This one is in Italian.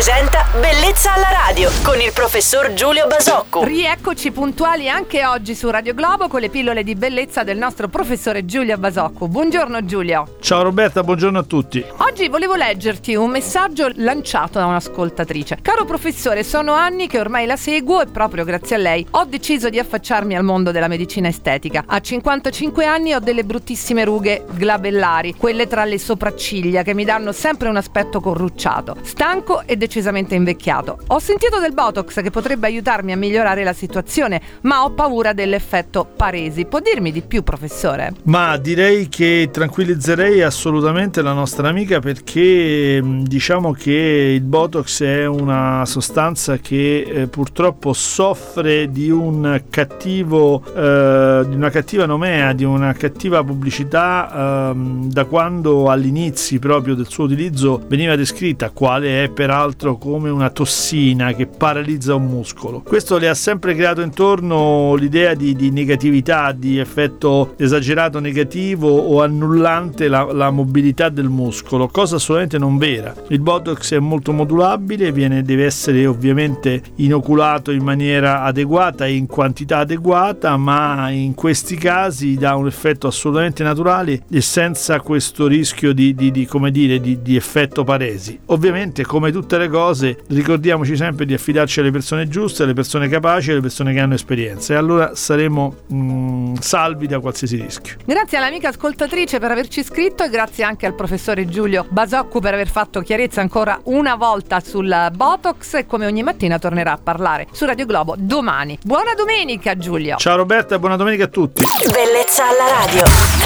presenta Bellezza alla radio con il professor Giulio Basocco. Rieccoci puntuali anche oggi su Radio Globo con le pillole di bellezza del nostro professore Giulio Basocco. Buongiorno Giulio. Ciao Roberta, buongiorno a tutti. Oggi volevo leggerti un messaggio lanciato da un'ascoltatrice. Caro professore, sono anni che ormai la seguo e proprio grazie a lei ho deciso di affacciarmi al mondo della medicina estetica. A 55 anni ho delle bruttissime rughe glabellari, quelle tra le sopracciglia che mi danno sempre un aspetto corrucciato. Stanco e decisamente invecchiato. Ho sentito del Botox che potrebbe aiutarmi a migliorare la situazione, ma ho paura dell'effetto paresi. Può dirmi di più, professore? Ma direi che tranquillizzerei assolutamente la nostra amica perché diciamo che il Botox è una sostanza che eh, purtroppo soffre di un cattivo eh, di una cattiva nomea, di una cattiva pubblicità eh, da quando all'inizio proprio del suo utilizzo veniva descritta quale è peraltro come una tossina che paralizza un muscolo. Questo le ha sempre creato intorno l'idea di, di negatività, di effetto esagerato negativo o annullante la, la, mobilità del muscolo, cosa assolutamente non vera. Il Botox è molto modulabile, viene, deve essere ovviamente inoculato in maniera adeguata e in quantità adeguata, ma in questi casi dà un effetto assolutamente naturale e senza questo rischio di, di, di come dire, di, di effetto paresi. Ovviamente, come tutte le cose, ricordiamoci sempre di affidarci alle persone giuste, alle persone capaci, alle persone che hanno esperienza e allora saremo mh, mm, salvi da qualsiasi rischio. Grazie all'amica ascoltatrice per averci scritto e grazie anche al professore Giulio Basocco per aver fatto chiarezza ancora una volta sul Botox e come ogni mattina tornerà a parlare su Radio Globo domani. Buona domenica Giulio! Ciao Roberta e buona domenica a tutti! Bellezza alla radio!